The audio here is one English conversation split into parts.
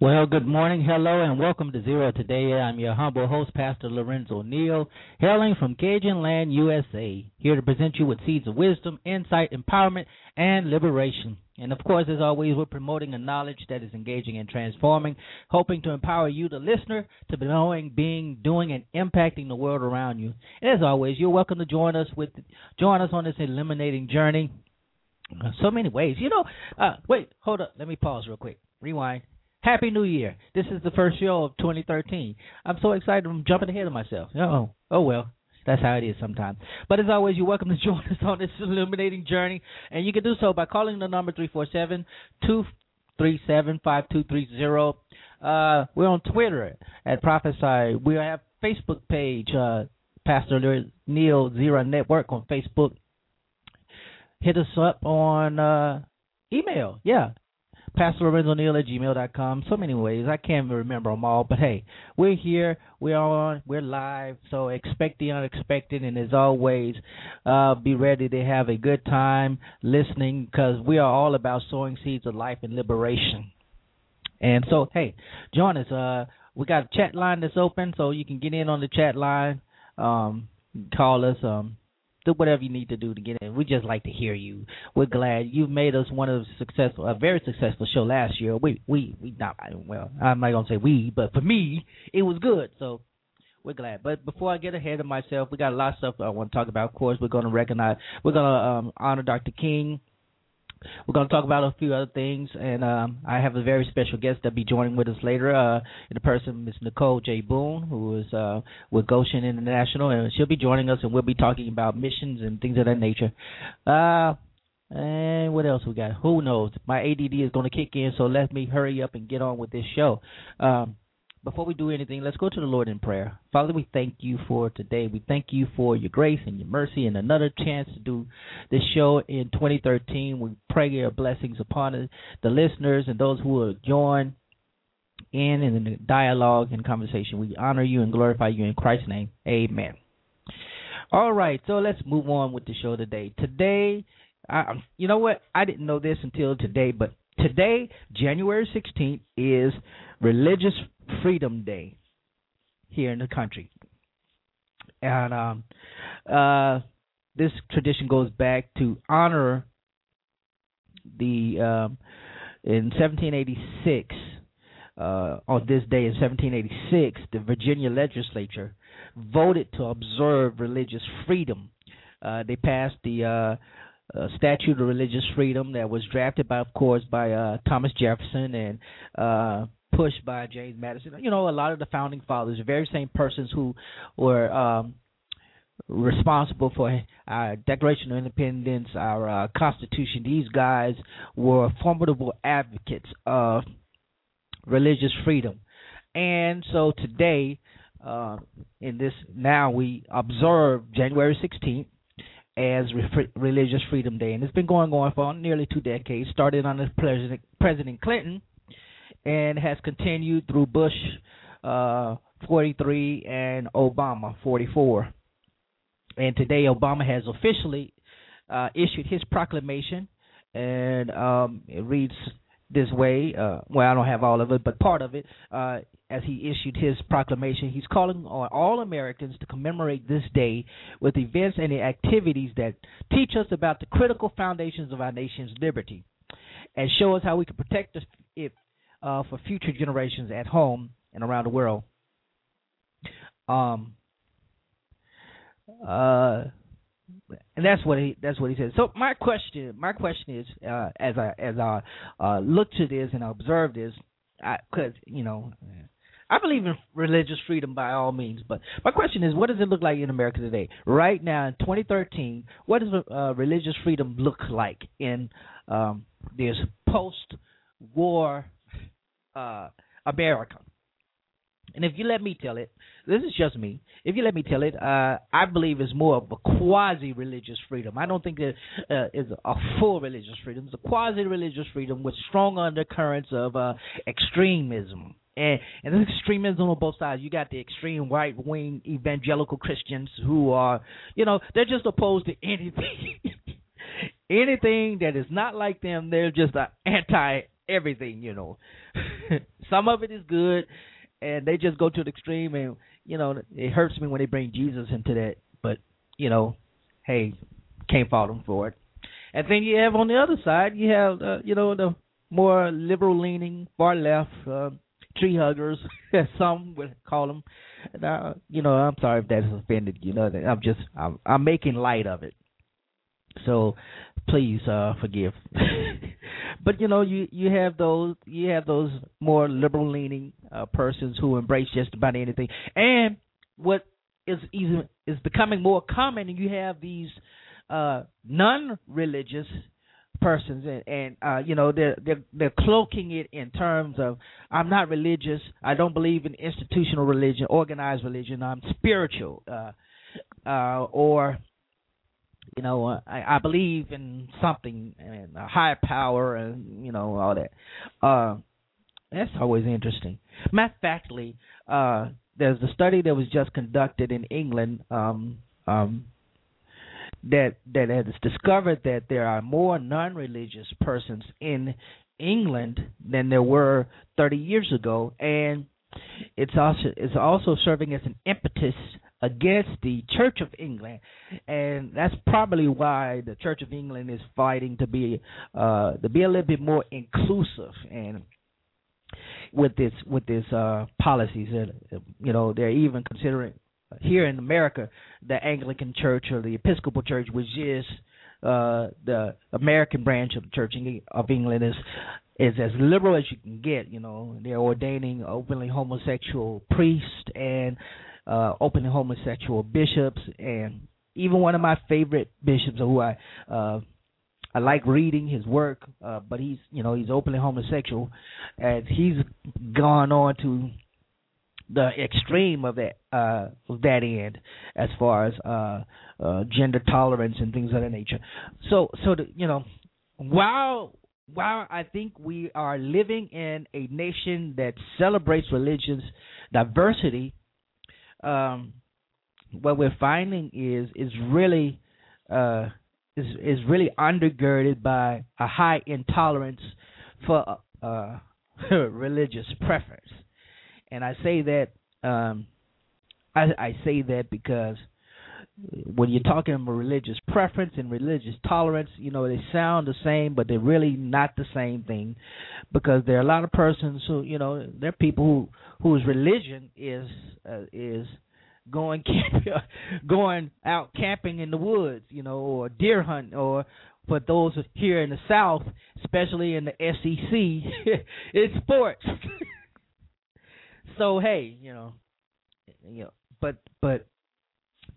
Well, good morning, hello, and welcome to Zero Today. I'm your humble host, Pastor Lorenzo Neal, hailing from Cajun Land, USA, here to present you with seeds of wisdom, insight, empowerment, and liberation. And of course, as always, we're promoting a knowledge that is engaging and transforming, hoping to empower you, the listener, to knowing, being, doing, and impacting the world around you. And as always, you're welcome to join us with join us on this eliminating journey. So many ways, you know. Uh, wait, hold up. Let me pause real quick. Rewind. Happy New Year. This is the first show of 2013. I'm so excited. I'm jumping ahead of myself. Oh, oh well. That's how it is sometimes. But as always, you're welcome to join us on this illuminating journey. And you can do so by calling the number 347 237 5230. Uh, we're on Twitter at Prophesy. We have Facebook page, uh, Pastor Neal Zero Network on Facebook. Hit us up on uh, email. Yeah, Pastor Lorenzo Neal at gmail.com. So many ways. I can't remember them all. But hey, we're here. We're on. We're live. So expect the unexpected. And as always, uh, be ready to have a good time listening because we are all about sowing seeds of life and liberation. And so, hey, join us. Uh, we got a chat line that's open, so you can get in on the chat line. Um, call us. Um, do whatever you need to do to get in. We just like to hear you. We're glad you've made us one of successful, a very successful show last year. We we we not well. I'm not gonna say we, but for me, it was good. So we're glad. But before I get ahead of myself, we got a lot of stuff I want to talk about. Of course, we're gonna recognize, we're gonna um, honor Dr. King. We're going to talk about a few other things, and um, I have a very special guest that'll be joining with us later. Uh, the person, is Nicole J. Boone, who is uh, with Goshen International, and she'll be joining us, and we'll be talking about missions and things of that nature. Uh, and what else we got? Who knows? My ADD is going to kick in, so let me hurry up and get on with this show. Um, before we do anything, let's go to the Lord in prayer. Father, we thank you for today. We thank you for your grace and your mercy and another chance to do this show in 2013. We pray your blessings upon the listeners and those who will join in in the dialogue and conversation. We honor you and glorify you in Christ's name. Amen. All right, so let's move on with the show today. Today, I, you know what? I didn't know this until today, but today, January 16th, is Religious Freedom Day here in the country. And um, uh, this tradition goes back to honor the um, in 1786. Uh, on this day in 1786, the Virginia legislature voted to observe religious freedom. Uh, they passed the uh, uh, Statute of Religious Freedom that was drafted by, of course, by uh, Thomas Jefferson and uh, pushed by James Madison. You know, a lot of the founding fathers, the very same persons who were um, responsible for our Declaration of Independence, our uh, Constitution. These guys were formidable advocates of religious freedom. And so today, uh, in this now we observe January 16th as Re- Religious Freedom Day, and it's been going on for nearly two decades. Started under President President Clinton, and has continued through Bush uh, 43 and Obama 44. And today, Obama has officially uh, issued his proclamation, and um, it reads this way. Uh, well, I don't have all of it, but part of it. Uh, as he issued his proclamation, he's calling on all Americans to commemorate this day with events and activities that teach us about the critical foundations of our nation's liberty and show us how we can protect it uh, for future generations at home and around the world. Um, uh, and that's what he that's what he said. So my question my question is uh, as I as I uh, look to this and I observe this, because you know. I believe in religious freedom by all means, but my question is, what does it look like in America today? Right now, in 2013, what does uh, religious freedom look like in um, this post-war uh, America? And if you let me tell it, this is just me. If you let me tell it, uh, I believe it's more of a quasi-religious freedom. I don't think it uh, is a full religious freedom. It's a quasi-religious freedom with strong undercurrents of uh, extremism. And, and this extremism on both sides. You got the extreme right wing evangelical Christians who are, you know, they're just opposed to anything, anything that is not like them. They're just uh, anti everything, you know. Some of it is good, and they just go to the extreme and you know it hurts me when they bring jesus into that but you know hey can't fault them for it. And then you have on the other side you have uh, you know the more liberal leaning far left uh, tree huggers as some would call them and, uh, you know i'm sorry if that's offended you know i'm just i'm, I'm making light of it. So please uh forgive. But you know you you have those you have those more liberal leaning uh, persons who embrace just about anything. And what is even is becoming more common and you have these uh non-religious persons. And and uh you know they're they're they're cloaking it in terms of I'm not religious. I don't believe in institutional religion organized religion. I'm spiritual uh uh or you know, uh, I, I believe in something and a higher power and you know all that. Uh, that's always interesting. Matter of factly, uh, there's a study that was just conducted in England um, um, that that has discovered that there are more non-religious persons in England than there were 30 years ago, and it's also it's also serving as an impetus against the Church of England, and that's probably why the Church of England is fighting to be uh, to be a little bit more inclusive and with this with this uh, policies. And you know, they're even considering here in America the Anglican Church or the Episcopal Church, which is uh, the American branch of the Church of England, is is as liberal as you can get. You know, they're ordaining openly homosexual priests and uh, openly homosexual bishops, and even one of my favorite bishops, who I uh, I like reading his work, uh, but he's you know he's openly homosexual, and he's gone on to the extreme of that uh, of that end as far as uh, uh, gender tolerance and things of that nature. So so the, you know while while I think we are living in a nation that celebrates religious diversity, um, what we're finding is is really uh, is is really undergirded by a high intolerance for uh, religious preference, and I say that um, I, I say that because when you're talking about religious preference and religious tolerance, you know, they sound the same, but they're really not the same thing, because there are a lot of persons who, you know, there are people who whose religion is uh, is going camp, going out camping in the woods, you know, or deer hunting, or for those here in the South, especially in the SEC, it's sports. so hey, you know, you know, but but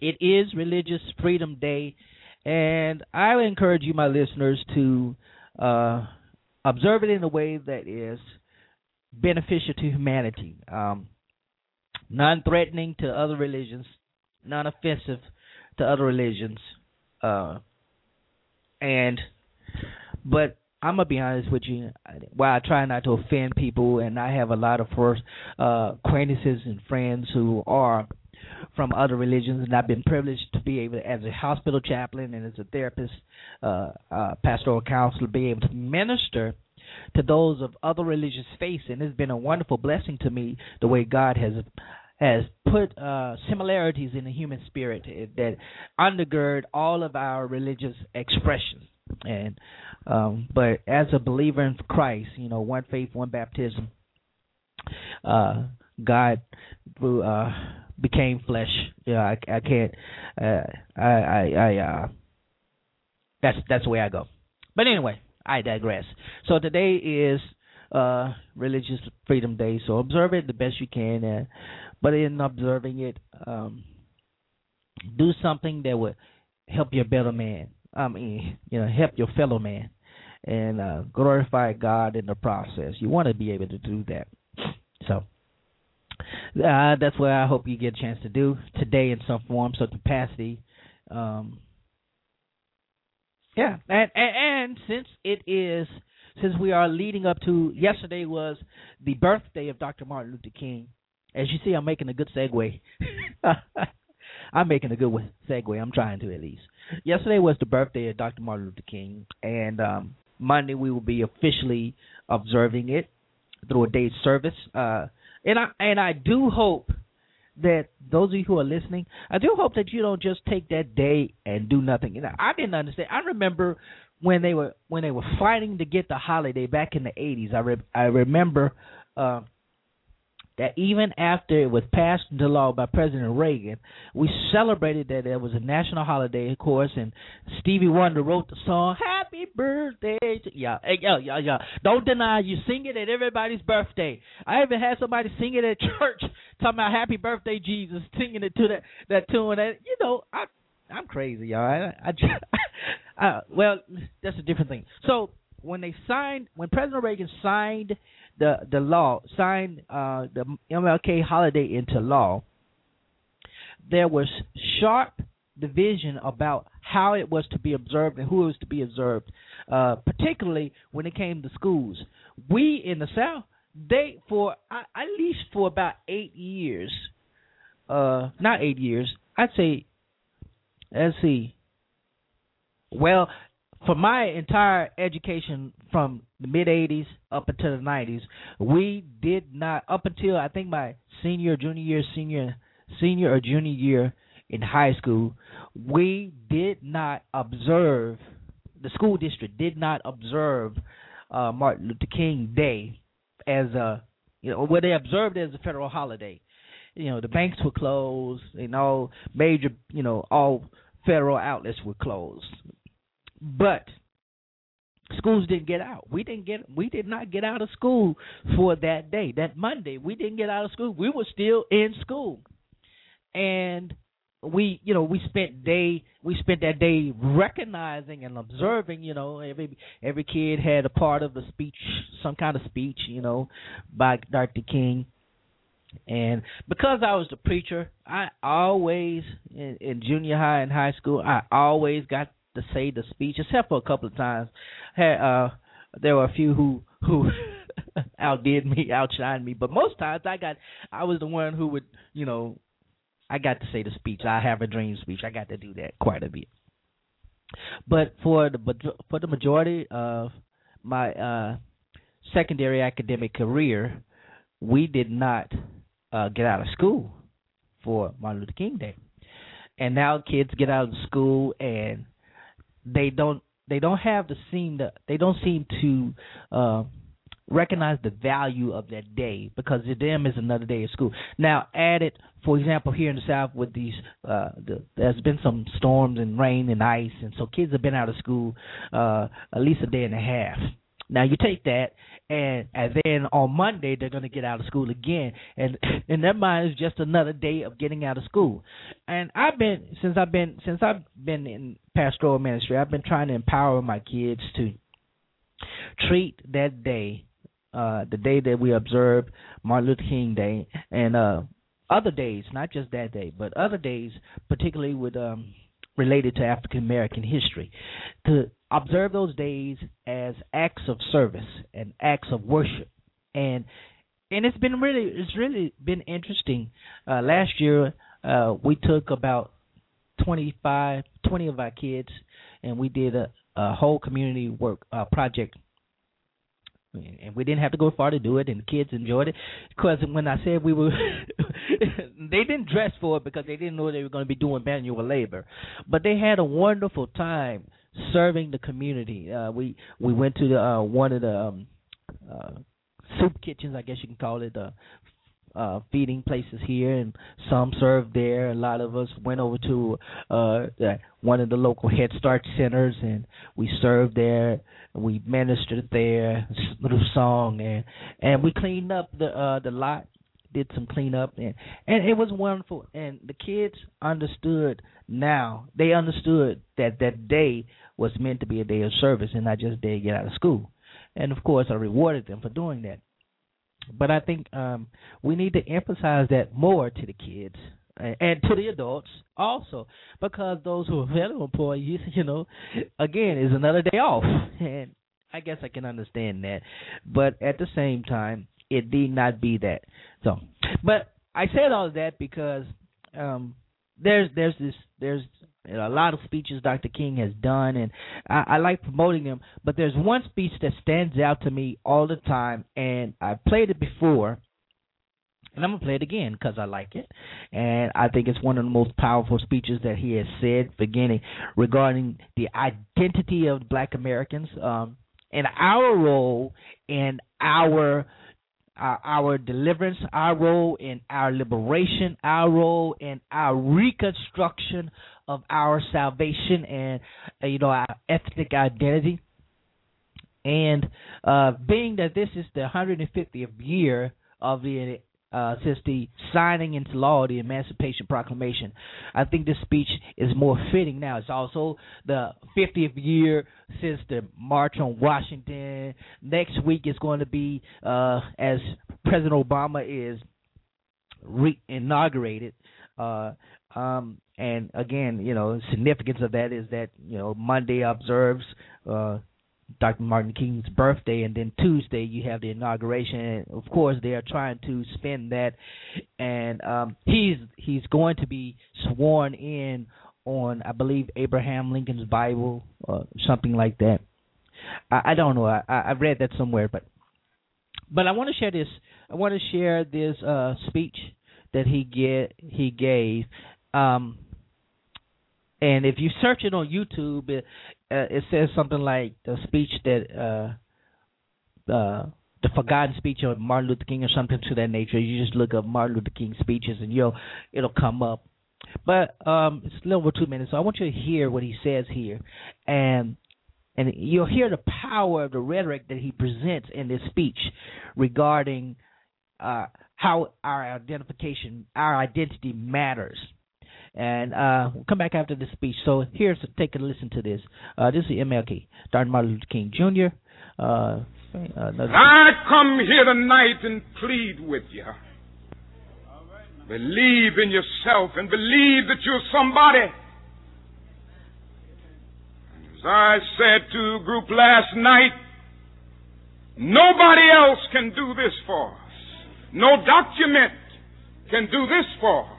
it is Religious Freedom Day, and I encourage you, my listeners, to uh, observe it in a way that is beneficial to humanity. Um, non-threatening to other religions, non-offensive to other religions, uh, and but I'm gonna be honest with you. While I try not to offend people, and I have a lot of first uh, acquaintances and friends who are from other religions, and I've been privileged to be able, as a hospital chaplain and as a therapist, uh, uh, pastoral counselor, be able to minister to those of other religious faiths, and it's been a wonderful blessing to me the way God has has put uh, similarities in the human spirit that undergird all of our religious expressions. And um, but as a believer in Christ, you know, one faith, one baptism. Uh, God uh, became flesh. Yeah, I, I can't. Uh, I, I, I. Uh, that's that's the way I go. But anyway, I digress. So today is uh, Religious Freedom Day. So observe it the best you can. Uh, but in observing it, um, do something that would help your better man. I mean, you know, help your fellow man and uh, glorify God in the process. You want to be able to do that. So uh, that's what I hope you get a chance to do today in some form, some capacity. Um, yeah, and, and and since it is since we are leading up to yesterday was the birthday of Dr. Martin Luther King. As you see, I'm making a good segue. I'm making a good segue. I'm trying to at least. Yesterday was the birthday of Dr. Martin Luther King, and um, Monday we will be officially observing it through a day's service. Uh, and I and I do hope that those of you who are listening, I do hope that you don't just take that day and do nothing. You know, I didn't understand. I remember when they were when they were fighting to get the holiday back in the 80s. I re- I remember uh, that even after it was passed into law by President Reagan, we celebrated that it was a national holiday, of course, and Stevie Wonder wrote the song "Happy Birthday." To, yeah, yeah, yeah, yeah. Don't deny you sing it at everybody's birthday. I even had somebody sing it at church, talking about "Happy Birthday, Jesus," singing it to that that tune. And you know, I I'm crazy, y'all. I, I, I well, that's a different thing. So when they signed, when President Reagan signed the the law, signed uh, the MLK holiday into law, there was sharp division about how it was to be observed and who it was to be observed, uh, particularly when it came to schools. We in the South, they for at least for about eight years, uh, not eight years, I'd say, let's see. Well, for my entire education from the mid 80s up until the 90s, we did not up until I think my senior, junior year, senior, senior or junior year in high school, we did not observe. The school district did not observe uh, Martin Luther King Day as a you know where they observed it as a federal holiday. You know the banks were closed. and all major you know all federal outlets were closed. But schools didn't get out. We didn't get we did not get out of school for that day. That Monday, we didn't get out of school. We were still in school. And we you know we spent day we spent that day recognizing and observing you know every every kid had a part of the speech some kind of speech you know by Dr. King and because I was the preacher I always in, in junior high and high school I always got to say the speech, except for a couple of times. Had uh, there were a few who who outdid me, outshined me, but most times I got I was the one who would you know I got to say the speech. I have a dream speech. I got to do that quite a bit. But for the for the majority of my uh, secondary academic career, we did not uh, get out of school for Martin Luther King Day. And now kids get out of school and they don't they don't have the seem to they don't seem to uh, recognize the value of that day because to them is another day of school. Now, added, for example, here in the South with these, uh, the, there's been some storms and rain and ice, and so kids have been out of school uh, at least a day and a half. Now you take that, and and then on Monday they're going to get out of school again, and in their mind is just another day of getting out of school. And I've been since I've been since I've been in pastoral ministry, I've been trying to empower my kids to treat that day, uh, the day that we observe Martin Luther King Day, and uh, other days, not just that day, but other days, particularly with um, related to African American history, to observe those days as acts of service and acts of worship, and and it's been really it's really been interesting. Uh, last year, uh, we took about 25, 20 of our kids, and we did a, a whole community work uh, project and we didn't have to go far to do it, and the kids enjoyed it. Because when I said we were, they didn't dress for it because they didn't know they were going to be doing manual labor, but they had a wonderful time serving the community. Uh, we we went to the uh, one of the um, uh, soup kitchens, I guess you can call it, uh, uh, feeding places here, and some served there. A lot of us went over to uh, one of the local Head Start centers, and we served there. We ministered there, little song, and and we cleaned up the uh, the lot, did some cleanup, and and it was wonderful. And the kids understood now. They understood that that day was meant to be a day of service and not just a day to get out of school. And of course, I rewarded them for doing that. But I think um, we need to emphasize that more to the kids and to the adults also, because those who are federal employees, you know, again, is another day off, and I guess I can understand that. But at the same time, it need not be that. So, but I said all that because um, there's there's this there's a lot of speeches Dr. King has done, and I, I like promoting them. But there's one speech that stands out to me all the time, and I've played it before, and I'm gonna play it again because I like it, and I think it's one of the most powerful speeches that he has said, beginning regarding the identity of Black Americans, um, and our role in our our, our deliverance, our role in our liberation, our role in our reconstruction of our salvation and uh, you know our ethnic identity. And uh, being that this is the 150th year of the uh, since the signing into law of the Emancipation Proclamation. I think this speech is more fitting now. It's also the 50th year since the March on Washington. Next week is going to be uh, as President Obama is re inaugurated. Uh, um, and again, you know, significance of that is that you know Monday observes uh, Dr. Martin King's birthday, and then Tuesday you have the inauguration. And of course, they are trying to spend that, and um, he's he's going to be sworn in on, I believe, Abraham Lincoln's Bible or something like that. I, I don't know. I, I read that somewhere, but but I want to share this. I want to share this uh, speech that he get he gave. Um, and if you search it on YouTube, uh, it says something like the speech that uh, uh, the forgotten speech of Martin Luther King or something to that nature. You just look up Martin Luther King speeches and you'll it'll come up. But um, it's a little over two minutes, so I want you to hear what he says here, and and you'll hear the power of the rhetoric that he presents in this speech regarding uh, how our identification, our identity matters. And uh, we'll come back after the speech. So here's a, take a listen to this. Uh, this is MLK, Dr. Martin Luther King Jr. Uh, I come here tonight and plead with you. Believe in yourself and believe that you're somebody. As I said to a group last night, nobody else can do this for us. No document can do this for us.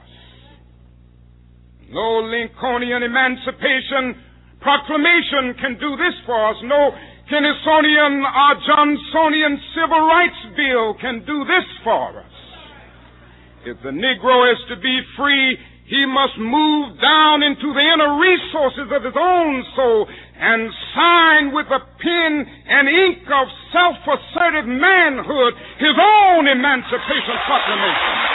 No Lincolnian Emancipation Proclamation can do this for us. No Kennedyan or Johnsonian Civil Rights Bill can do this for us. If the Negro is to be free, he must move down into the inner resources of his own soul and sign with a pen and ink of self-assertive manhood his own Emancipation Proclamation.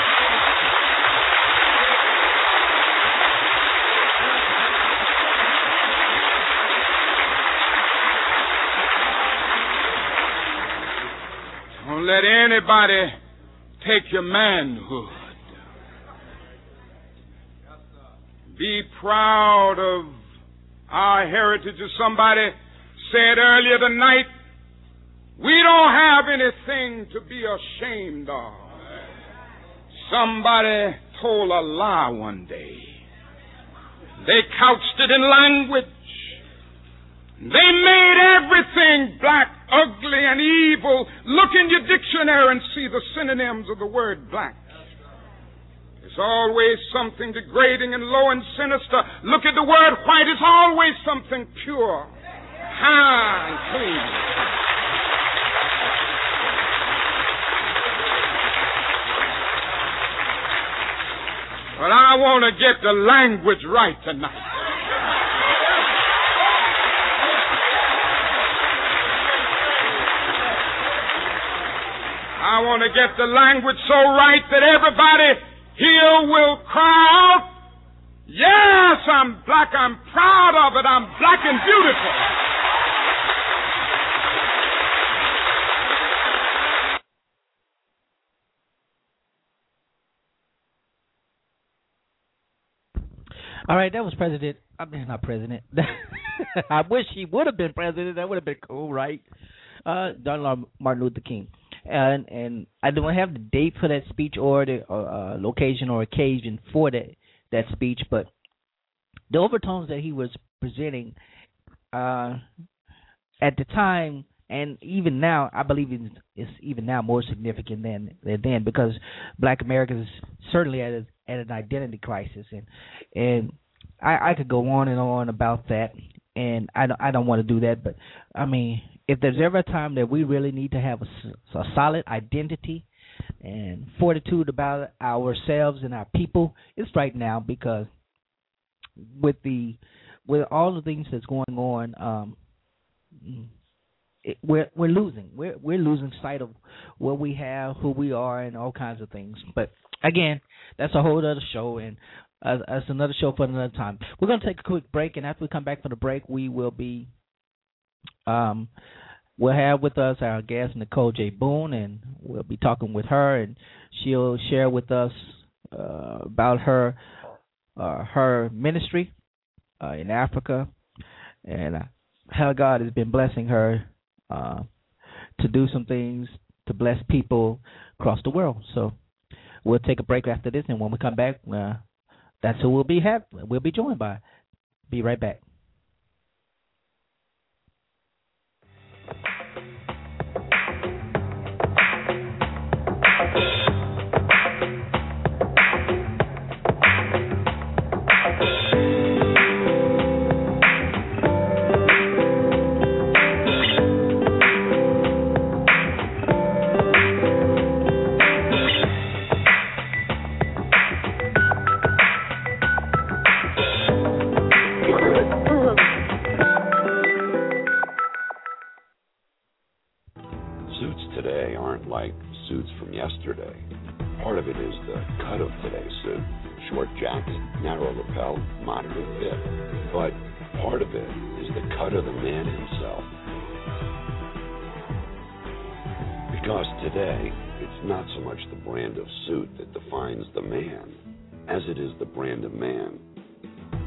Let anybody take your manhood. Be proud of our heritage. As somebody said earlier tonight, we don't have anything to be ashamed of. Somebody told a lie one day. They couched it in language. They made everything black, ugly, and evil. Look in your dictionary and see the synonyms of the word black. There's always something degrading and low and sinister. Look at the word white. It's always something pure, high, and clean. But I want to get the language right tonight. I want to get the language so right that everybody here will cry out, Yes, I'm black. I'm proud of it. I'm black and beautiful. All right, that was President. I mean, not President. I wish he would have been president. That would have been cool, right? Uh, John Martin Luther King, and and I don't have the date for that speech or the uh, location or occasion for that that speech, but the overtones that he was presenting uh, at the time and even now, I believe it's, it's even now more significant than than then because Black Americans certainly at a, at an identity crisis, and and I, I could go on and on about that, and I don't I don't want to do that, but I mean, if there's ever a time that we really need to have a, a solid identity and fortitude about ourselves and our people, it's right now because with the with all the things that's going on. um it, we're we're losing. We're we're losing sight of what we have, who we are, and all kinds of things. But again, that's a whole other show, and uh, that's another show for another time. We're going to take a quick break, and after we come back from the break, we will be um we'll have with us our guest Nicole J. Boone, and we'll be talking with her, and she'll share with us uh, about her uh, her ministry uh, in Africa, and uh, how God has been blessing her uh, to do some things to bless people across the world. So we'll take a break after this, and when we come back, uh, that's who we'll be have we'll be joined by. Be right back. from yesterday. Part of it is the cut of today's suit short jacket, narrow lapel, moderate fit. But part of it is the cut of the man himself. Because today, it's not so much the brand of suit that defines the man as it is the brand of man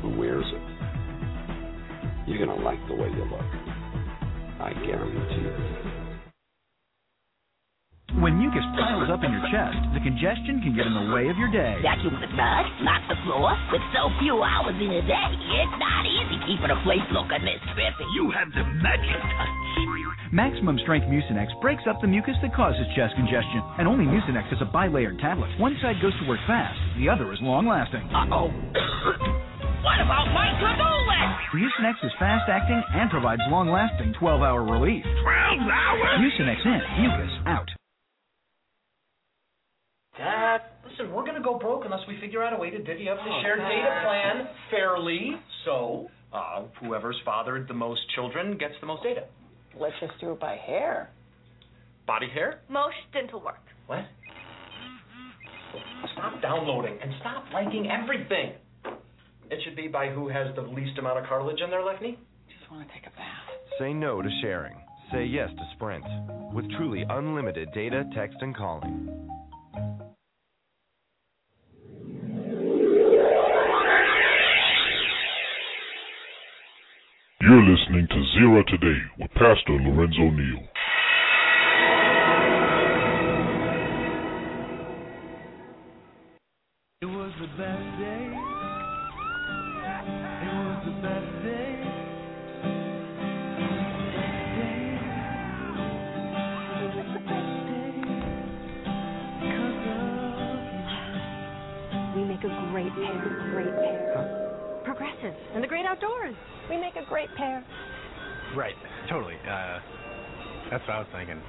who wears it. You're going to like the way you look. I guarantee you. Maximum Strength Mucinex breaks up the mucus that causes chest congestion. And only Mucinex is a bilayered tablet. One side goes to work fast, the other is long lasting. Uh oh. what about my to do list? Mucinex is fast acting and provides long lasting 12 hour relief. 12 hours? Mucinex in, mucus out. Dad, listen, we're going to go broke unless we figure out a way to divvy up the oh, shared Dad. data plan fairly. So, uh, whoever's fathered the most children gets the most data. Let's just do it by hair. Body hair? Most dental work. What? Stop downloading and stop liking everything. It should be by who has the least amount of cartilage in their left knee. Just want to take a bath. Say no to sharing. Say yes to Sprint. With truly unlimited data, text, and calling. You're listening to Zero Today with Pastor Lorenzo Neal. It was the best day. It was the best day. Best day. Best day. Because of you, We make a great pair, great pair. Huh? Adventure and the great outdoors. We make a great pair. Right, totally. Uh, that's what I was thinking.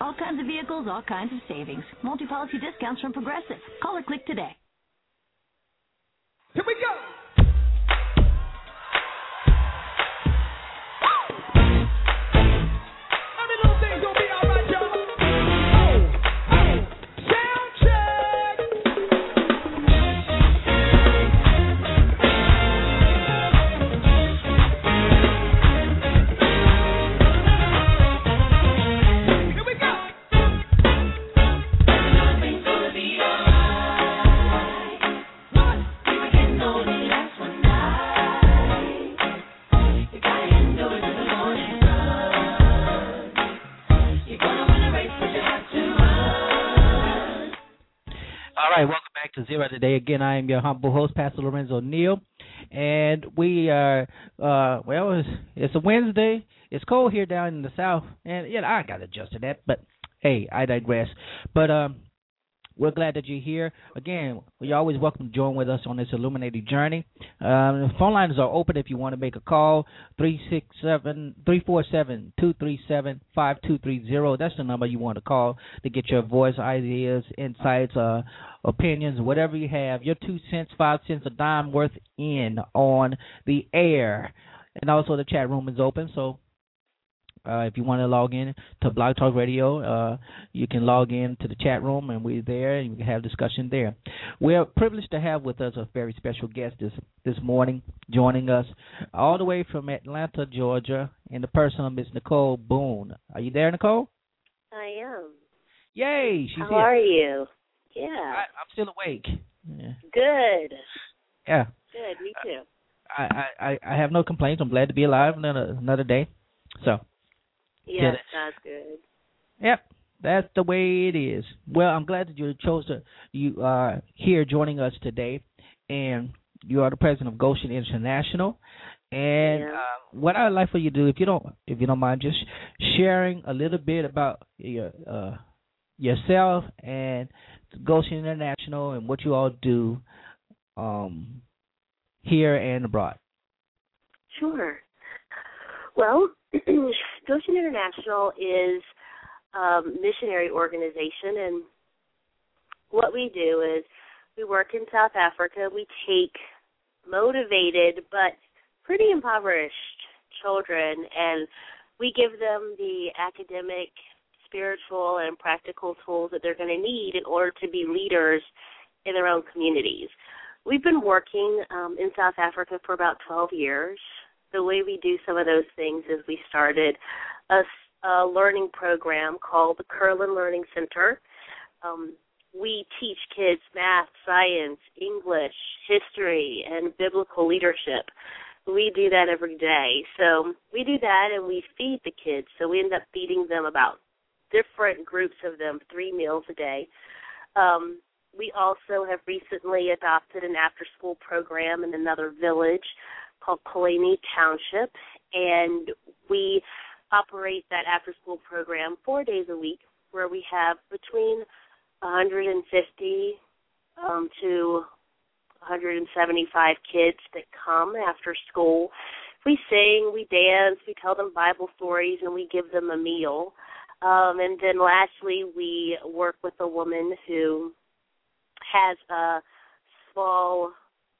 All kinds of vehicles, all kinds of savings. Multi policy discounts from Progressive. Call or click today. Here we go. To Zero today. Again, I am your humble host, Pastor Lorenzo Neal, and we are uh well, it's, it's a Wednesday. It's cold here down in the south, and yeah, I got adjusted to that. But hey, I digress. But um, we're glad that you're here. Again, you're always welcome to join with us on this illuminating journey. Um, the phone lines are open if you want to make a call. 347-237-5230. That's the number you want to call to get your voice, ideas, insights, uh, opinions, whatever you have. Your two cents, five cents, a dime worth in on the air. And also the chat room is open, so uh, if you want to log in to Blog Talk Radio, uh, you can log in to the chat room, and we're there, and you can have discussion there. We're privileged to have with us a very special guest this this morning, joining us all the way from Atlanta, Georgia, in the person of Miss Nicole Boone. Are you there, Nicole? I am. Yay! She's here. How here. are you? Yeah. I, I'm still awake. Yeah. Good. yeah. Good. Me too. I, I I have no complaints. I'm glad to be alive another another day. So. It. that's good. Yep, that's the way it is. Well, I'm glad that you chose to you are here joining us today, and you are the president of Goshen International. And Yeah. uh, what I'd like for you to do, if you don't, if you don't mind, just sharing a little bit about your uh, yourself and Goshen International and what you all do um, here and abroad. Sure. Well, Goshen International is a missionary organization, and what we do is we work in South Africa. We take motivated but pretty impoverished children, and we give them the academic, spiritual, and practical tools that they're going to need in order to be leaders in their own communities. We've been working um, in South Africa for about 12 years. The way we do some of those things is we started a, a learning program called the Curlin Learning Center. Um, we teach kids math, science, English, history, and biblical leadership. We do that every day. So we do that and we feed the kids. So we end up feeding them about different groups of them three meals a day. Um, we also have recently adopted an after school program in another village called Kalani Township, and we operate that after school program four days a week where we have between 150 um, to 175 kids that come after school. We sing, we dance, we tell them Bible stories, and we give them a meal. Um, and then lastly, we work with a woman who has a small,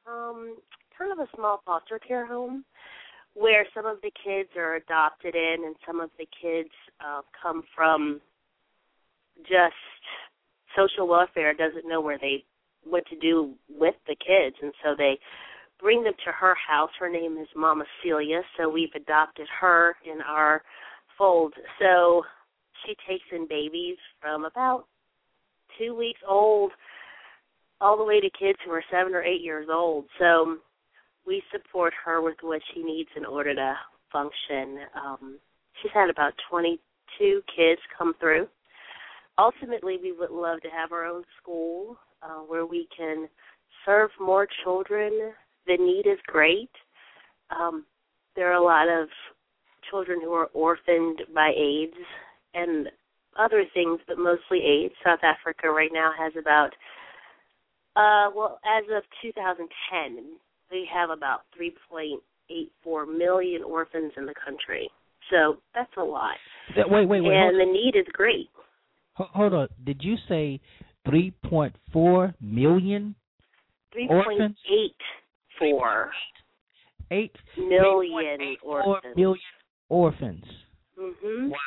um, kind of a small foster care home where some of the kids are adopted in and some of the kids uh, come from just social welfare doesn't know where they what to do with the kids. And so they bring them to her house. Her name is mama celia. So we've adopted her in our fold. So she takes in babies from about two weeks old all the way to kids who are seven or eight years old. So we support her with what she needs in order to function um she's had about twenty two kids come through ultimately we would love to have our own school uh, where we can serve more children. The need is great. Um, there are a lot of children who are orphaned by AIDS and other things, but mostly AIDS. South Africa right now has about, uh, well, as of 2010, we have about 3.84 million orphans in the country. So that's a lot. That- wait, wait, wait. and the need is great. hold on. Did you say 3.4 million? Orphans? 3.84 Eight million four orphans. million orphans. Mhm. Wow.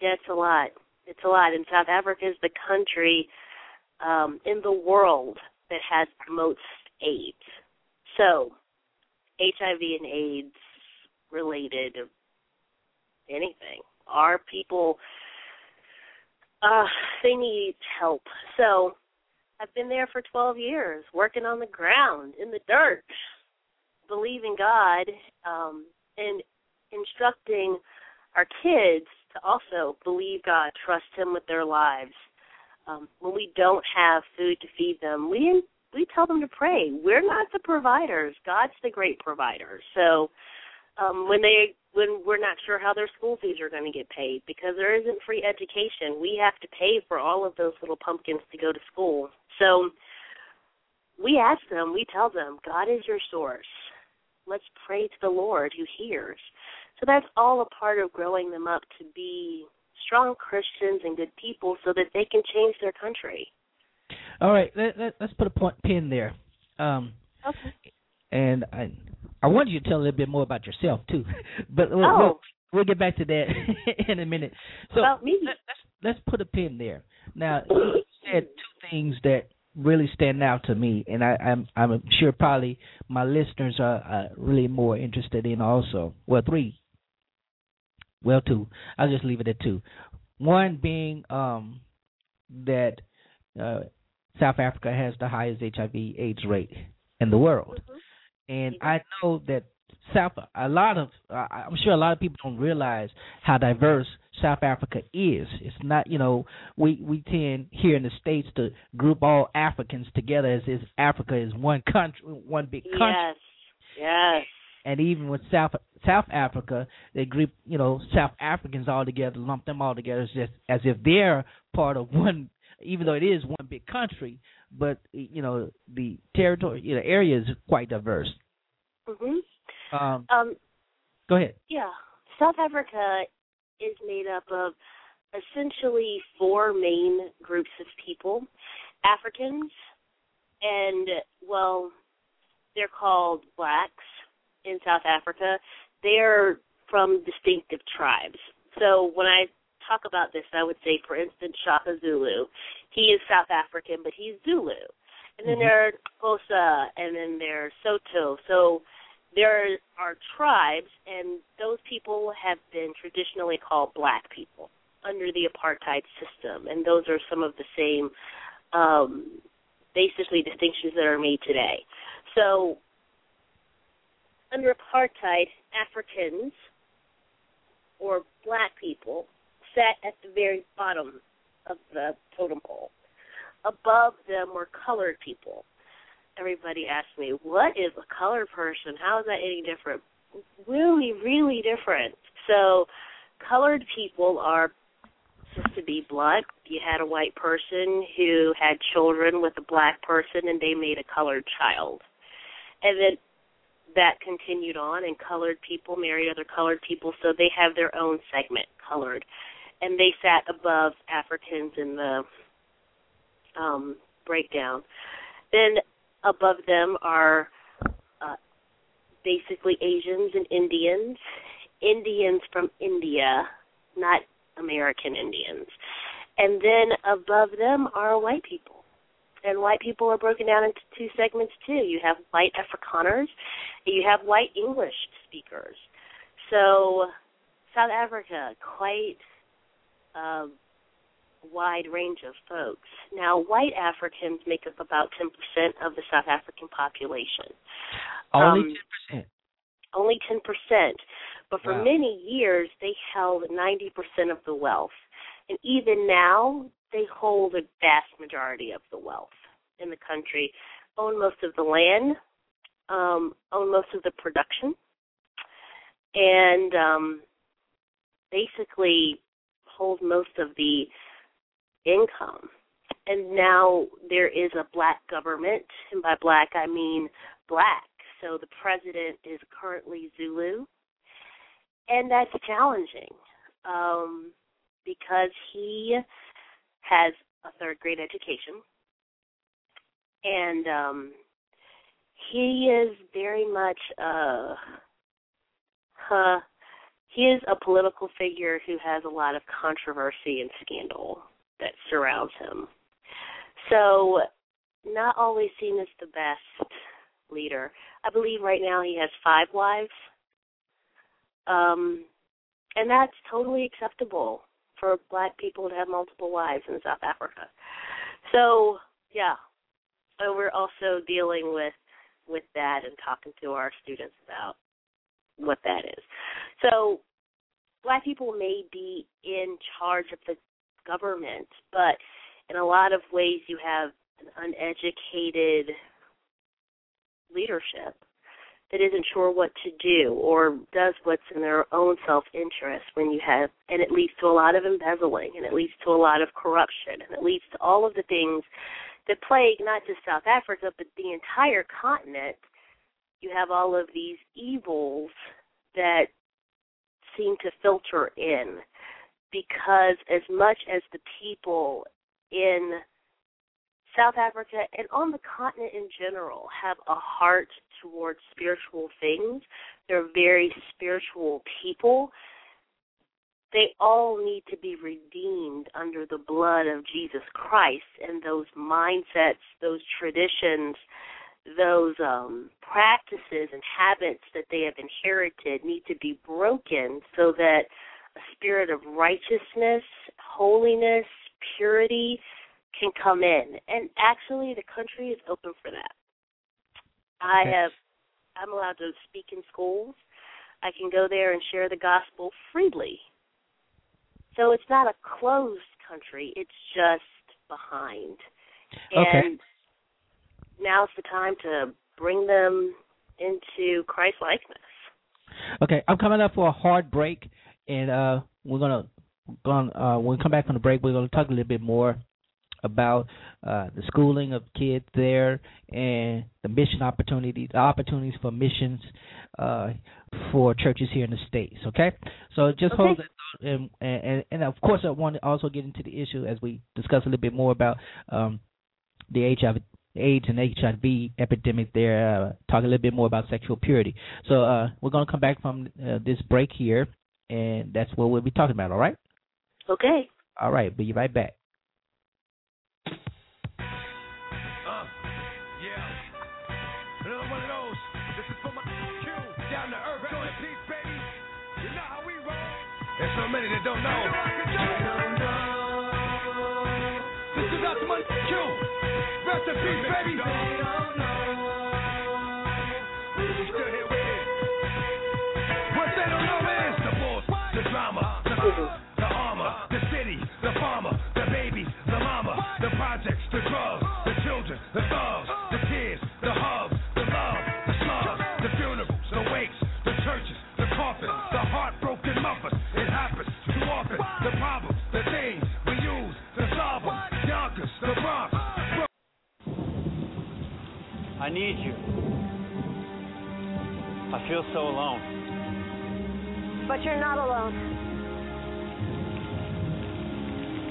Yeah, it's a lot. It's a lot. And South Africa is the country um, in the world that has the most AIDS. So, HIV and AIDS related anything. Our people, uh, they need help. So, I've been there for 12 years, working on the ground, in the dirt, believing God, um, and instructing our kids to also believe God, trust Him with their lives. Um, when we don't have food to feed them, we we tell them to pray. We're not the providers. God's the great provider. So um, when they when we're not sure how their school fees are going to get paid because there isn't free education, we have to pay for all of those little pumpkins to go to school. So we ask them, we tell them, God is your source. Let's pray to the Lord who hears. So that's all a part of growing them up to be strong Christians and good people so that they can change their country. All right, let, let, let's put a point pin there. Um, Okay. and I I want you to tell a little bit more about yourself too, but we'll, Oh. we'll, we'll get back to that in a minute. So About me. let, let's let's put a pin there. Now you said two things that really stand out to me, and I, I'm I'm sure probably my listeners are uh, really more interested in also. Well, three. Well, two. I'll just leave it at two. One being um that uh, South Africa has the highest HIV/AIDS rate in the world, and I know that South a lot of uh, I'm sure a lot of people don't realize how diverse South Africa is. It's not you know we we tend here in the states to group all Africans together as if Africa is one country, one big country. Yes. Yes. And even with South South Africa, they group you know South Africans all together, lump them all together as just as if they're part of one, even though it is one big country. But you know the territory, you know, area is quite diverse. Mhm. Um, Um go ahead. yeah. South Africa is made up of essentially four main groups of people. Africans and well they're called blacks in South Africa. They're from distinctive tribes. So when I talk about this, I would say, for instance, Shaka Zulu. He is South African, but he's Zulu. And then Mhm. there are Xhosa, and then there's Sotho. So there are tribes, and those people have been traditionally called black people under the apartheid system, and those are some of the same, um, basically distinctions that are made today. So under apartheid, Africans or black people sat at the very bottom of the totem pole. Above them were colored people. Everybody asked me, What is a colored person? How is that any different? Really, really different. So, colored people are just to be blunt, you had a white person who had children with a black person and they made a colored child. And then that continued on and colored people married other colored people so they have their own segment colored and they sat above africans in the um breakdown then above them are uh, basically asians and indians indians from india not american indians and then above them are white people and white people are broken down into two segments too. You have white Afrikaners, and you have white English speakers. So South Africa, quite a wide range of folks. Now, white Africans make up about 10% of the South African population. Only Um, ten percent. only 10%. But for Wow. many years, they held 90% of the wealth. And even now, they hold a vast majority of the wealth in the country, own most of the land, um, own most of the production, and um, basically hold most of the income. And now there is a black government, and by black I mean black so the president is currently Zulu, and that's challenging um, because he has a third grade education, and um, he is very much uh, uh, he is a political figure who has a lot of controversy and scandal that surrounds him. So, not always seen as the best leader. I believe right now he has five wives. Um, and that's totally acceptable for black people to have multiple wives in South Africa. So, yeah. So we're also dealing with with that and talking to our students about what that is. So, black people may be in charge of the government, but in a lot of ways you have an uneducated leadership that isn't sure what to do or does what's in their own self interest when you have and it leads to a lot of embezzling and it leads to a lot of corruption and it leads to all of the things that plague not just South Africa but the entire continent. You have all of these evils that seem to filter in because as much as the people in South Africa and on the continent in general have a heart towards spiritual things. They're very spiritual people. They all need to be redeemed under the blood of Jesus Christ, and those mindsets, those traditions, those um, practices and habits that they have inherited need to be broken so that a spirit of righteousness, holiness, purity can come in. And actually, the country is open for that. I have, I'm allowed to speak in schools. I can go there and share the gospel freely. So it's not a closed country, it's just behind. Okay. Now's the time to bring them into Christ likeness. Okay, I'm coming up for a hard break, and uh, we're gonna going uh, when we come back from the break, we're gonna talk a little bit more about uh, the schooling of kids there and the mission opportunities, the opportunities for missions uh, for churches here in the states. Okay, so just hold that thought, and, and and of course I want to also get into the issue as we discuss a little bit more about um, the HIV. AIDS and HIV epidemic there, uh, talk a little bit more about sexual purity. So uh, we're going to come back from uh, this break here, and that's what we'll be talking about, all right? Okay. All right, be right back. Uh, yeah. Another one of those. This is for my Q. Down to earth, joy and peace, baby. You know how we roll. There's so many that don't know. This is out to my Q. Rest in peace, baby. I need you. I feel so alone. But you're not alone.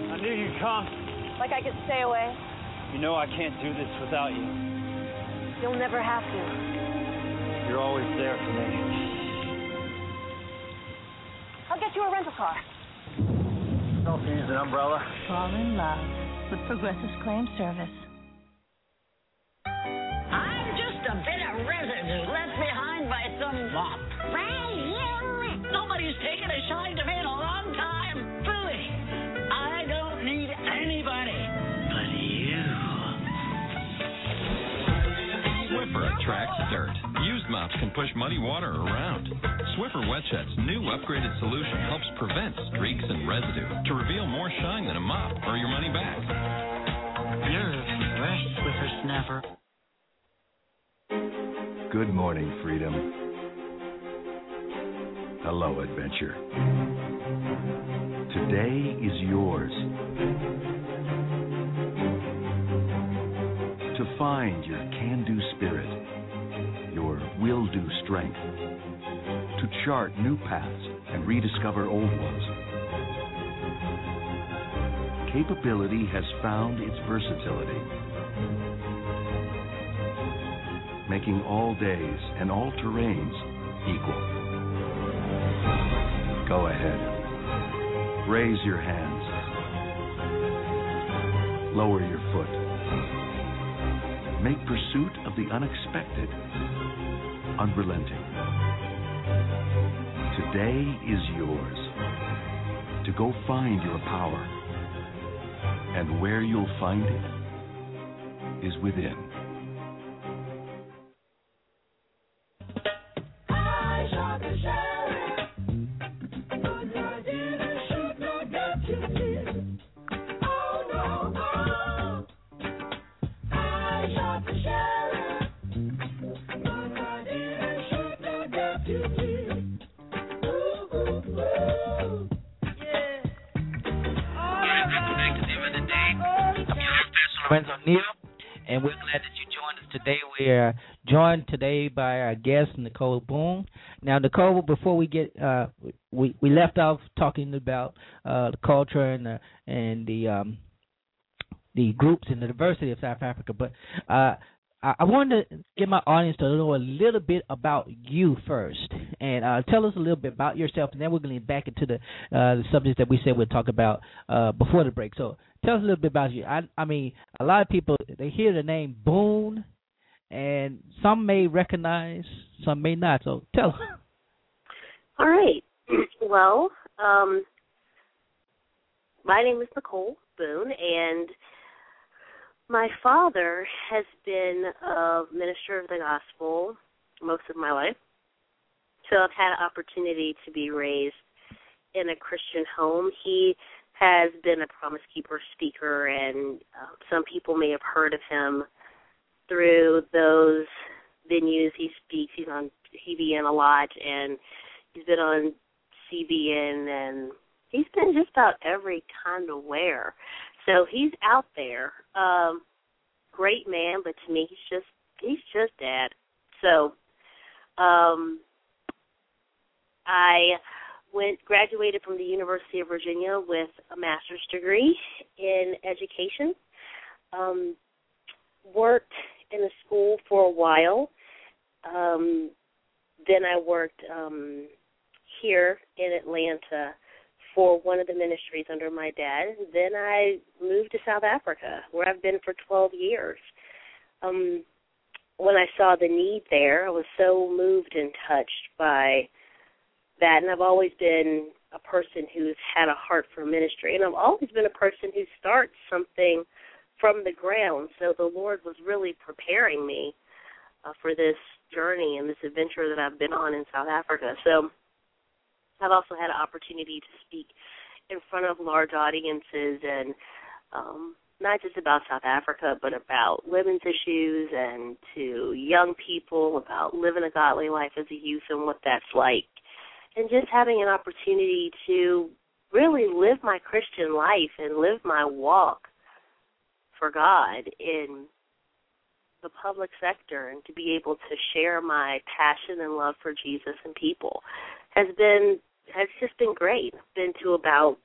I knew you'd come. Like I could stay away. You know I can't do this without you. You'll never have to. You're always there for me. I'll get you a rental car. Don't use an umbrella. Fall in love with Progressive Claim Service. By some mop. Nobody's taken a shine to me in a long time. Truly, I don't need anybody but you. Swiffer attracts dirt. Used mops can push muddy water around. Swiffer WetJet's new upgraded solution helps prevent streaks and residue to reveal more shine than a mop or your money back. You're a fresh Swiffer snapper. Good morning, freedom. Hello, adventure. Today is yours. To find your can do spirit, your will do strength, to chart new paths and rediscover old ones. Capability has found its versatility, making all days and all terrains equal. Go ahead. Raise your hands. Lower your foot. Make pursuit of the unexpected unrelenting. Today is yours. To go find your power. And where you'll find it is within. Are joined today by our guest Nicole Boone. Now, Nicole, before we get, uh, we we left off talking about uh, the culture and the and the um, the groups and the diversity of South Africa, but uh, I, I wanted to get my audience to know a little bit about you first, and uh, tell us a little bit about yourself, and then we're going to get back into the uh, the subject that we said we'd talk about uh, before the break. So, tell us a little bit about you. I, I mean, a lot of people they hear the name Boone, and some may recognize, some may not. So, tell us. All right. Well, um, my name is Nicole Boone, and my father has been a minister of the gospel most of my life. So I've had an opportunity to be raised in a Christian home. He has been a Promise Keeper speaker, and uh, some people may have heard of him through those venues he speaks. He's on TBN a lot, and he's been on CBN, and he's been just about every kind of where. So he's out there. Um, great man, but to me he's just he's just dad. So um I went graduated from the University of Virginia with a master's degree in education. Um worked in a school for a while. Um then I worked um here in Atlanta for one of the ministries under my dad. Then I moved to South Africa, where I've been for 12 years. Um, when I saw the need there, I was so moved and touched by that. And I've always been a person who's had a heart for ministry. And I've always been a person who starts something from the ground. So the Lord was really preparing me uh, for this journey and this adventure that I've been on in South Africa. So I've also had an opportunity to speak in front of large audiences and um, not just about South Africa, but about women's issues and to young people about living a godly life as a youth and what that's like. And just having an opportunity to really live my Christian life and live my walk for God in the public sector and to be able to share my passion and love for Jesus and people has been has just been great. I've been to about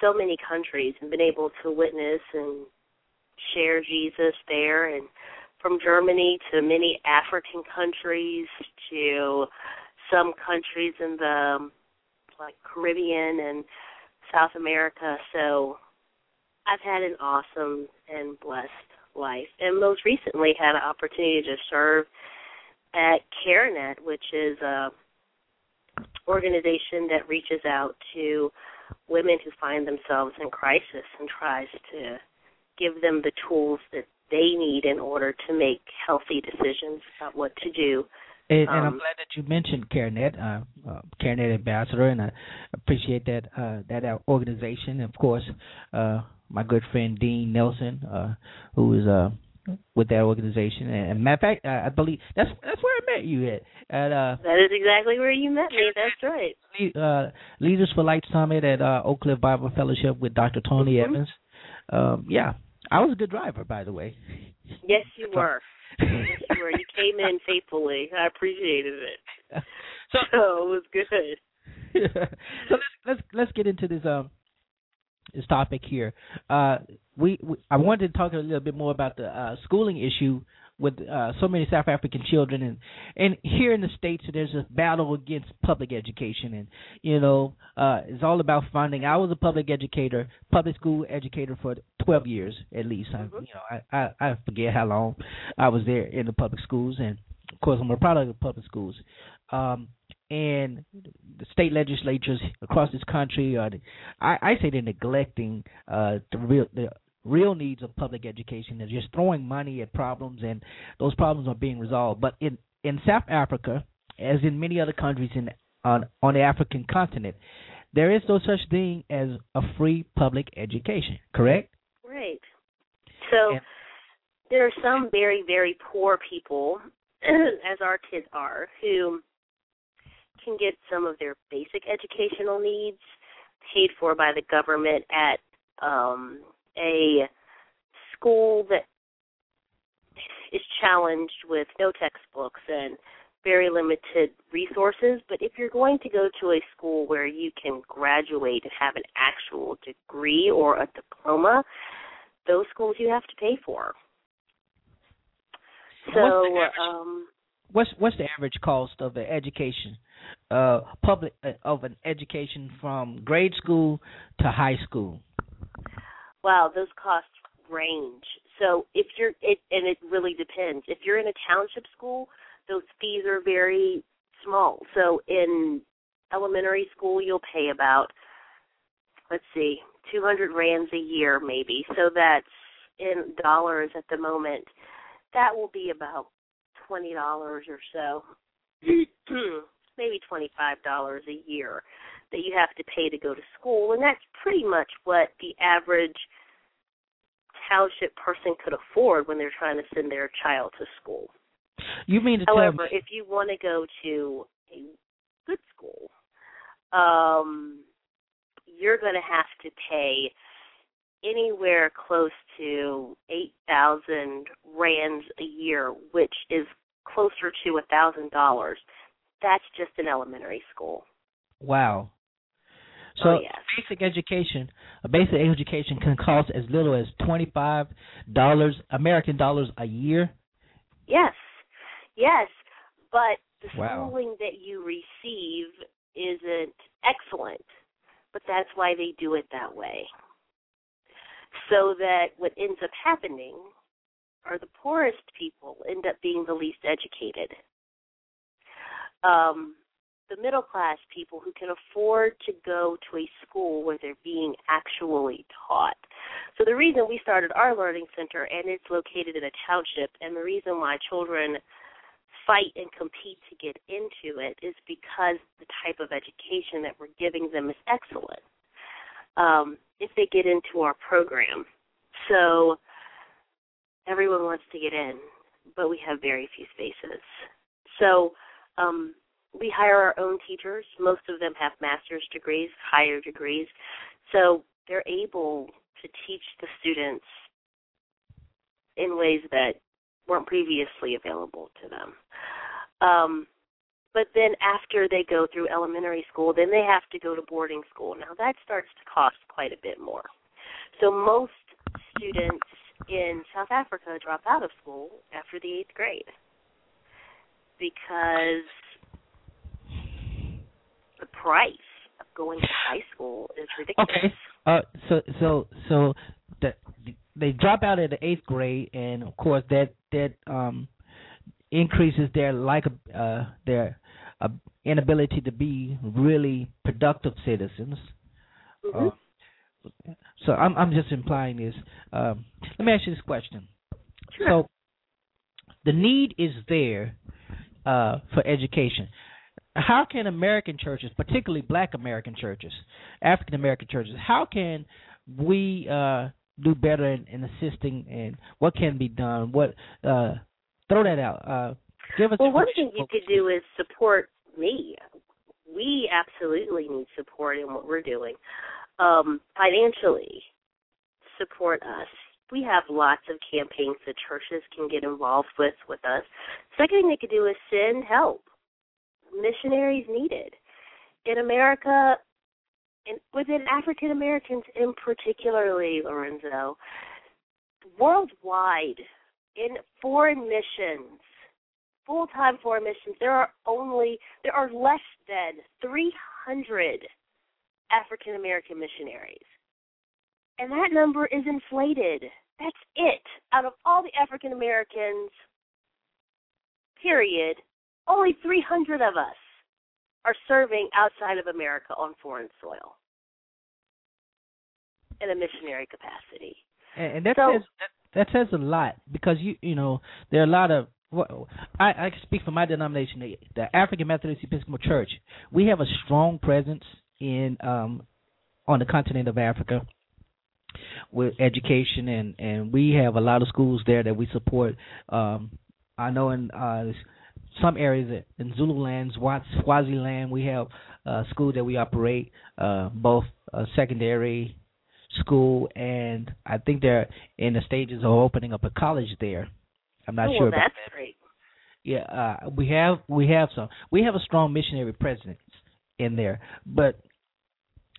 so many countries and been able to witness and share Jesus there and from Germany to many African countries to some countries in the like Caribbean and South America. So I've had an awesome and blessed life. And most recently had an opportunity to serve at CareNet, which is a organization that reaches out to women who find themselves in crisis and tries to give them the tools that they need in order to make healthy decisions about what to do. And, um, and I'm glad that you mentioned CareNet, uh, uh, CareNet ambassador, and I appreciate that uh, that organization. And of course, uh, my good friend Dean Nelson, uh, who is uh, with that organization. And, and matter of fact, uh, I believe that's that's where I met you at. At uh, that is exactly where you met me. That's right. Uh, Leaders for Light Summit at uh, Oak Cliff Bible Fellowship with Dr. Tony mm-hmm. Evans. Um, yeah, I was a good driver, by the way. Yes, you were. You. You came in faithfully. I appreciated it. So, so it was good. so let's let's let's get into this um this topic here. Uh, we, we I wanted to talk a little bit more about the uh, schooling issue with uh, so many South African children, and and here in the states, there's a battle against public education, and you know, uh, it's all about funding. I was a public educator, public school educator for 12 years at least. I, you know, I, I I forget how long I was there in the public schools, and of course, I'm a product of public schools. Um, and the state legislatures across this country are, I, I say, they're neglecting uh, the real the real needs of public education. They're just throwing money at problems, and those problems are being resolved. But in in South Africa, as in many other countries in on on the African continent, there is no such thing as a free public education. Correct? So And- there are some very very poor people, as our kids are, who can get some of their basic educational needs paid for by the government at um a school that is challenged with no textbooks and very limited resources. But if you're going to go to a school where you can graduate and have an actual degree or a diploma, those schools you have to pay for. What's the So, average- um, What's what's the average cost of an education, uh, public uh, of an education from grade school to high school? wow, those costs range. So if you're it and it really depends. If you're in a township school, those fees are very small. So in elementary school you'll pay about let's see, 200 rands a year maybe. So that's in dollars at the moment. That will be about $20 or so. maybe $25 a year that you have to pay to go to school and that's pretty much what the average township person could afford when they're trying to send their child to school. You mean to tell However, me? if you want to go to a good school, um, you're going to have to pay anywhere close to 8,000 rands a year, which is closer to a $1,000. That's just an elementary school. Wow. So Oh, yes. basic education, a basic education can cost as little as twenty five dollars American dollars a year. Yes, yes, but the Wow. schooling that you receive isn't excellent, but that's why they do it that way. So that what ends up happening are the poorest people end up being the least educated. Um, the middle class people who can afford to go to a school where they're being actually taught. So the reason we started our learning center and it's located in a township and the reason why children fight and compete to get into it is because the type of education that we're giving them is excellent. Um, if they get into our program. So everyone wants to get in, but we have very few spaces. So um, we hire our own teachers. Most of them have master's degrees, higher degrees. So they're able to teach the students in ways that weren't previously available to them. Um, but then after they go through elementary school, then they have to go to boarding school. Now that starts to cost quite a bit more. So most students in South Africa drop out of school after the eighth grade because the price of going to high school is ridiculous. Okay. Uh, so so so the, they drop out at the eighth grade, and of course that that um increases their like uh their uh, inability to be really productive citizens. Mhm. Uh, so I'm I'm just implying this. Um, let me ask you this question. So the need is there uh, for education. How can American churches, particularly Black American churches, African American churches, how can we uh, do better in, in assisting and what can be done? What uh, throw that out. Uh, give us. Well, one thing you could do is support me. We absolutely need support in what we're doing. Um, financially, support us. we have lots of campaigns that churches can get involved with with us. Second thing they could do is send help. Missionaries needed. In America, and within African Americans in particularly, Lorenzo, worldwide, in foreign missions, full time foreign missions, there are only there are less than three hundred African American missionaries. And that number is inflated. That's it. Out of all the African Americans, period, only 300 of us are serving outside of America on foreign soil in a missionary capacity. And, and that So- says that, that says a lot because you you know there are a lot of well, I, I can speak for my denomination, the, the African Methodist Episcopal Church. We have a strong presence in um, on the continent of Africa with education, and and we have a lot of schools there that we support. Um, I know in uh, some areas in Zululand, Swaziland, we have uh, schools that we operate, uh, both uh, secondary school and I think they're in the stages of opening up a college there. I'm not oh, sure well, about that's that. great. Yeah, uh, we have we have some. We have a strong missionary presence in there, but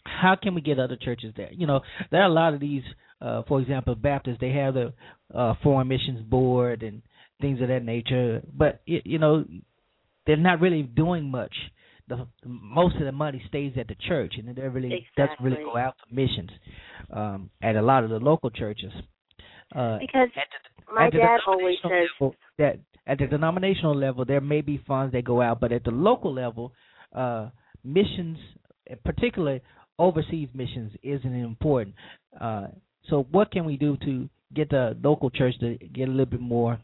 how can we get other churches there? You know, there are a lot of these. Uh, for example, Baptists they have the uh, foreign missions board and things of that nature, but it, you know, they're not really doing much. The most of the money stays at the church, and it really doesn't really go out to missions um, at a lot of the local churches. Uh, Because my dad always says level, that at the denominational level there may be funds that go out, but at the local level, uh, missions, particularly overseas missions, isn't important. Uh, so, what can we do to get the local church to get a little bit more,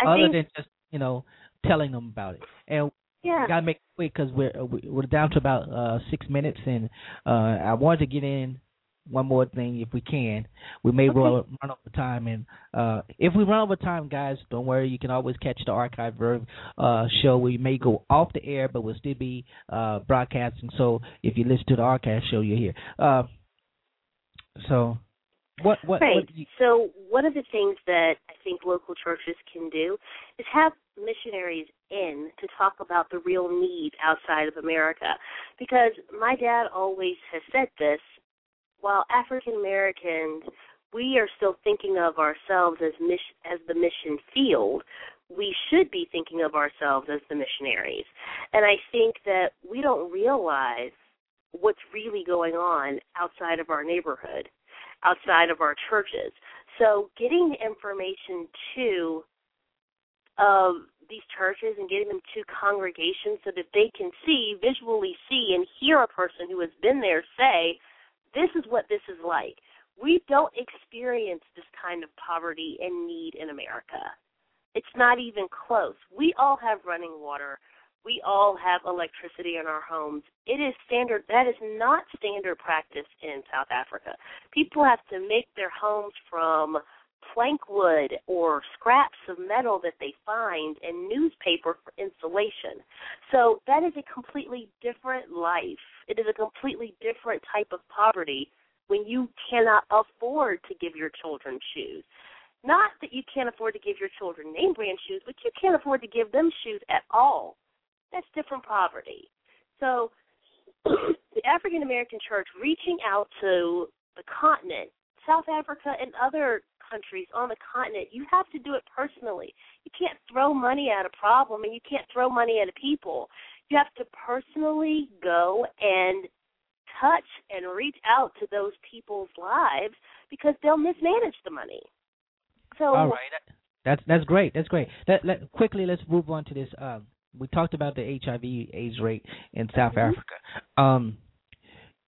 uh, other think- than just you know telling them about it? And Yeah. gotta make it quick because we're uh, we- we're down to about uh, six minutes, and uh, I wanted to get in one more thing if we can. We may Okay. roll, run over time, and uh, if we run over time, guys, don't worry. You can always catch the archive verb uh, show. We may go off the air, but we'll still be uh, broadcasting. So if you listen to the archive show, you're here. Uh, so what what, right. what you, So one of the things that I think local churches can do is have missionaries in to talk about the real need outside of America. Because my dad always has said this, while African Americans we are still thinking of ourselves as mission, as the mission field, we should be thinking of ourselves as the missionaries. And I think that we don't realize what's really going on outside of our neighborhood outside of our churches. So getting the information to um, these churches and getting them to congregations so that they can see, visually see, and hear a person who has been there say, this is what this is like. We don't experience this kind of poverty and need in America. It's not even close. We all have running water. We all have electricity in our homes. It is standard. That is not standard practice in South Africa. People have to make their homes from plank wood or scraps of metal that they find and newspaper for insulation. So that is a completely different life. It is a completely different type of poverty when you cannot afford to give your children shoes. Not that you can't afford to give your children name brand shoes, but you can't afford to give them shoes at all. That's different poverty. So the African American church reaching out to the continent, South Africa and other countries on the continent, you have to do it personally. You can't throw money at a problem and you can't throw money at a people. You have to personally go and touch and reach out to those people's lives because they'll mismanage the money. So all right. That's that's great. That's great. Let, let quickly let's move on to this. Um, we talked about the HIV AIDS rate in South Mhm. Africa. Um,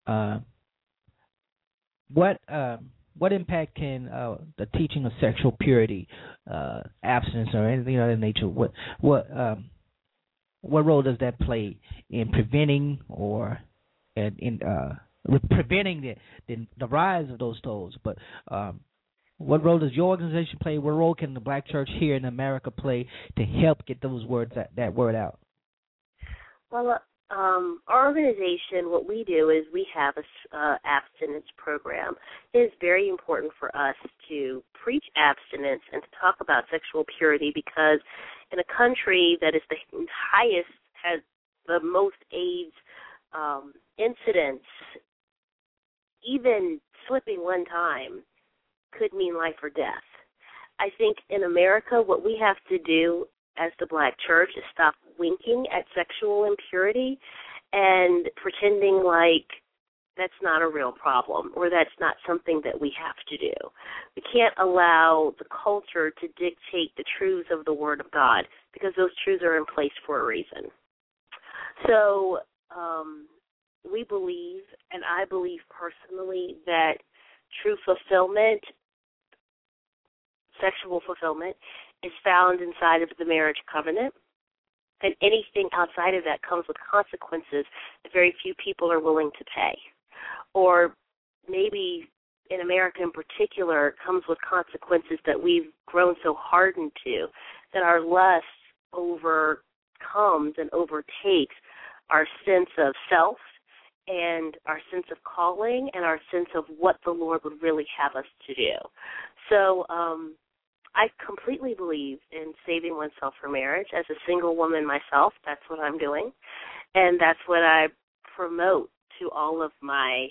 uh, what um, what impact can uh, the teaching of sexual purity, uh, abstinence, or anything of that nature? What what um, what role does that play in preventing or in, in uh, preventing the, the the rise of those tolls? But um, what role does your organization play? What role can the Black Church here in America play to help get those words that, that word out? Well, um, our organization, what we do is we have a uh, abstinence program. It is very important for us to preach abstinence and to talk about sexual purity because in a country that is the highest, has the most AIDS um, incidents, even slipping one time could mean life or death. I think in America, what we have to do as the black church is stop winking at sexual impurity and pretending like that's not a real problem or that's not something that we have to do. We can't allow the culture to dictate the truths of the Word of God because those truths are in place for a reason. So, um, we believe, and I believe personally, that true fulfillment, sexual fulfillment, is found inside of the marriage covenant. And anything outside of that comes with consequences that very few people are willing to pay. Or maybe in America in particular, comes with consequences that we've grown so hardened to that our lust overcomes and overtakes our sense of self and our sense of calling and our sense of what the Lord would really have us to do. So, um, I completely believe in saving oneself for marriage. As a single woman myself, that's what I'm doing. And that's what I promote to all of my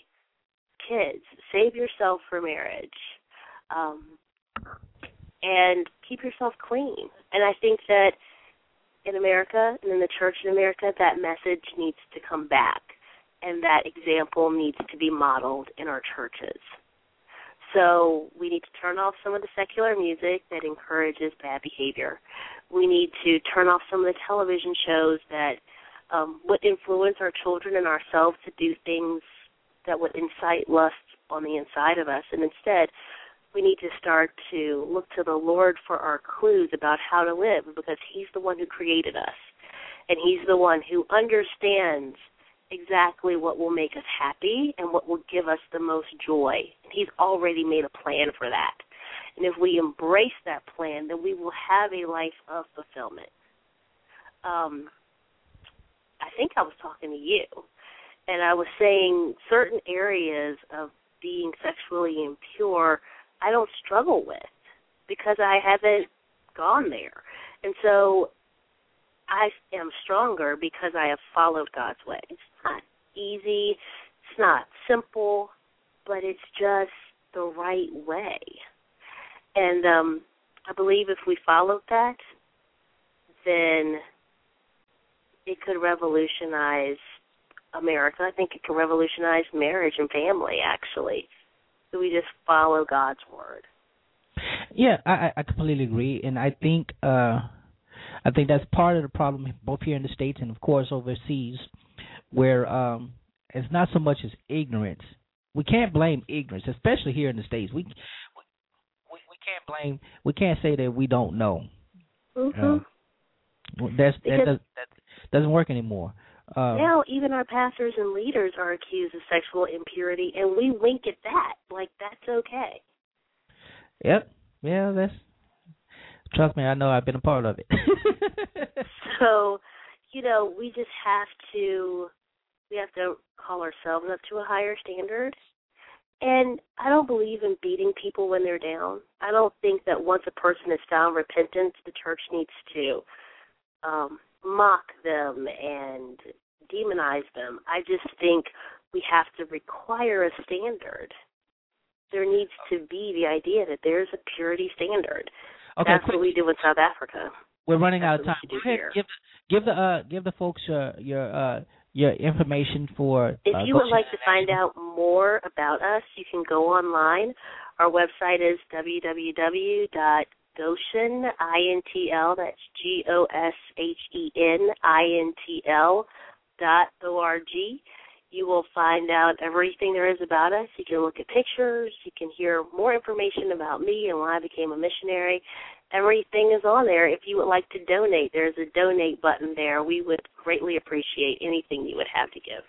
kids. Save yourself for marriage. Um, and keep yourself clean. And I think that in America and in the church in America, that message needs to come back. And that example needs to be modeled in our churches. So we need to turn off some of the secular music that encourages bad behavior. We need to turn off some of the television shows that um, would influence our children and ourselves to do things that would incite lust on the inside of us. And instead, we need to start to look to the Lord for our clues about how to live because He's the one who created us. And He's the one who understands exactly what will make us happy and what will give us the most joy. He's already made a plan for that. And if we embrace that plan, then we will have a life of fulfillment. Um, I think I was talking to you, and I was saying certain areas of being sexually impure I don't struggle with because I haven't gone there. And so I am stronger because I have followed God's way. It's not easy, it's not simple, but it's just the right way. And um I believe if we followed that, then it could revolutionize America. I think it could revolutionize marriage and family actually. So we just follow God's word. Yeah, I I completely agree, and I think uh I think that's part of the problem both here in the states and of course overseas, where um it's not so much as ignorance. We can't blame ignorance, especially here in the states. We we, we can't blame. We can't say that we don't know. Mm-hmm. Uh, that's that, does, that doesn't work anymore. Uh, now even our pastors and leaders are accused of sexual impurity and we wink at that. Like that's okay. Yep. Yeah, that's. Trust me, I know. I've been a part of it. so, you know, we just have to we have to call ourselves up to a higher standard. And I don't believe in beating people when they're down. I don't think that once a person has found repentance, the church needs to um, mock them and demonize them. I just think we have to require a standard. There needs to be the idea that there's a purity standard. Okay, That's quick- what we do in South Africa. We're running out of time. we Go ahead, here. give give the uh give the folks your your uh your information for. If uh, you would like to find out more about us, you can go online. Our website is www.goshen, I-N-T-L, that's G-O-S-H-E-N, I-N-T-L dot O-R-G. You will find out everything there is about us. You can look at pictures. You can hear more information about me and why I became a missionary. Everything is on there. If you would like to donate, there's a donate button there. We would greatly appreciate anything you would have to give.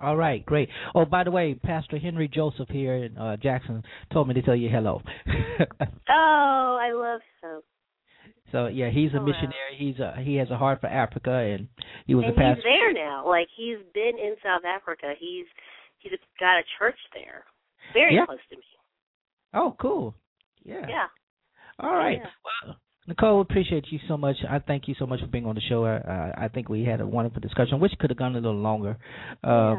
All right, great. Oh, by the way, Pastor Henry Joseph here in uh, Jackson told me to tell you hello. Oh, I love so. So yeah, he's a Oh, wow. missionary. He's a he has a heart for Africa, and he was and a pastor. he's there now. Like he's been in South Africa. He's he's got a church there, very Yeah. close to me. Oh, cool. Yeah. Yeah. All right. Yeah. Well, Nicole, appreciate you so much. I thank you so much for being on the show. Uh, I think we had a wonderful discussion, which could have gone a little longer. Uh,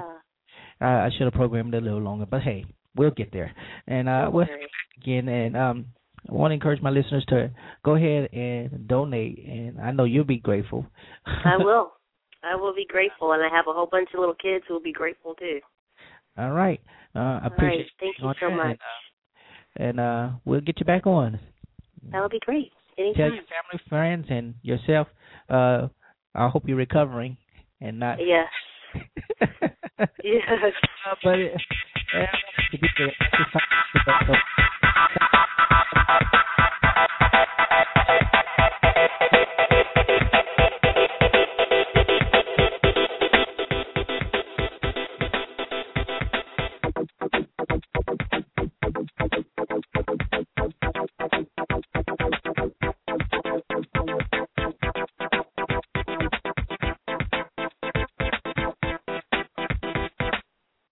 I, I should have programmed it a little longer, but hey, we'll get there. And uh, we'll again. And um, I want to encourage my listeners to go ahead and donate. And I know you'll be grateful. I will. I will be grateful, and I have a whole bunch of little kids who will be grateful too. All right. Uh, I All right. appreciate Thank you on so much. And, uh, uh, we'll get you back on. That would be great. Anytime. Tell your family, friends, and yourself. Uh, I hope you're recovering and not. Yes. Yes. but it, yeah,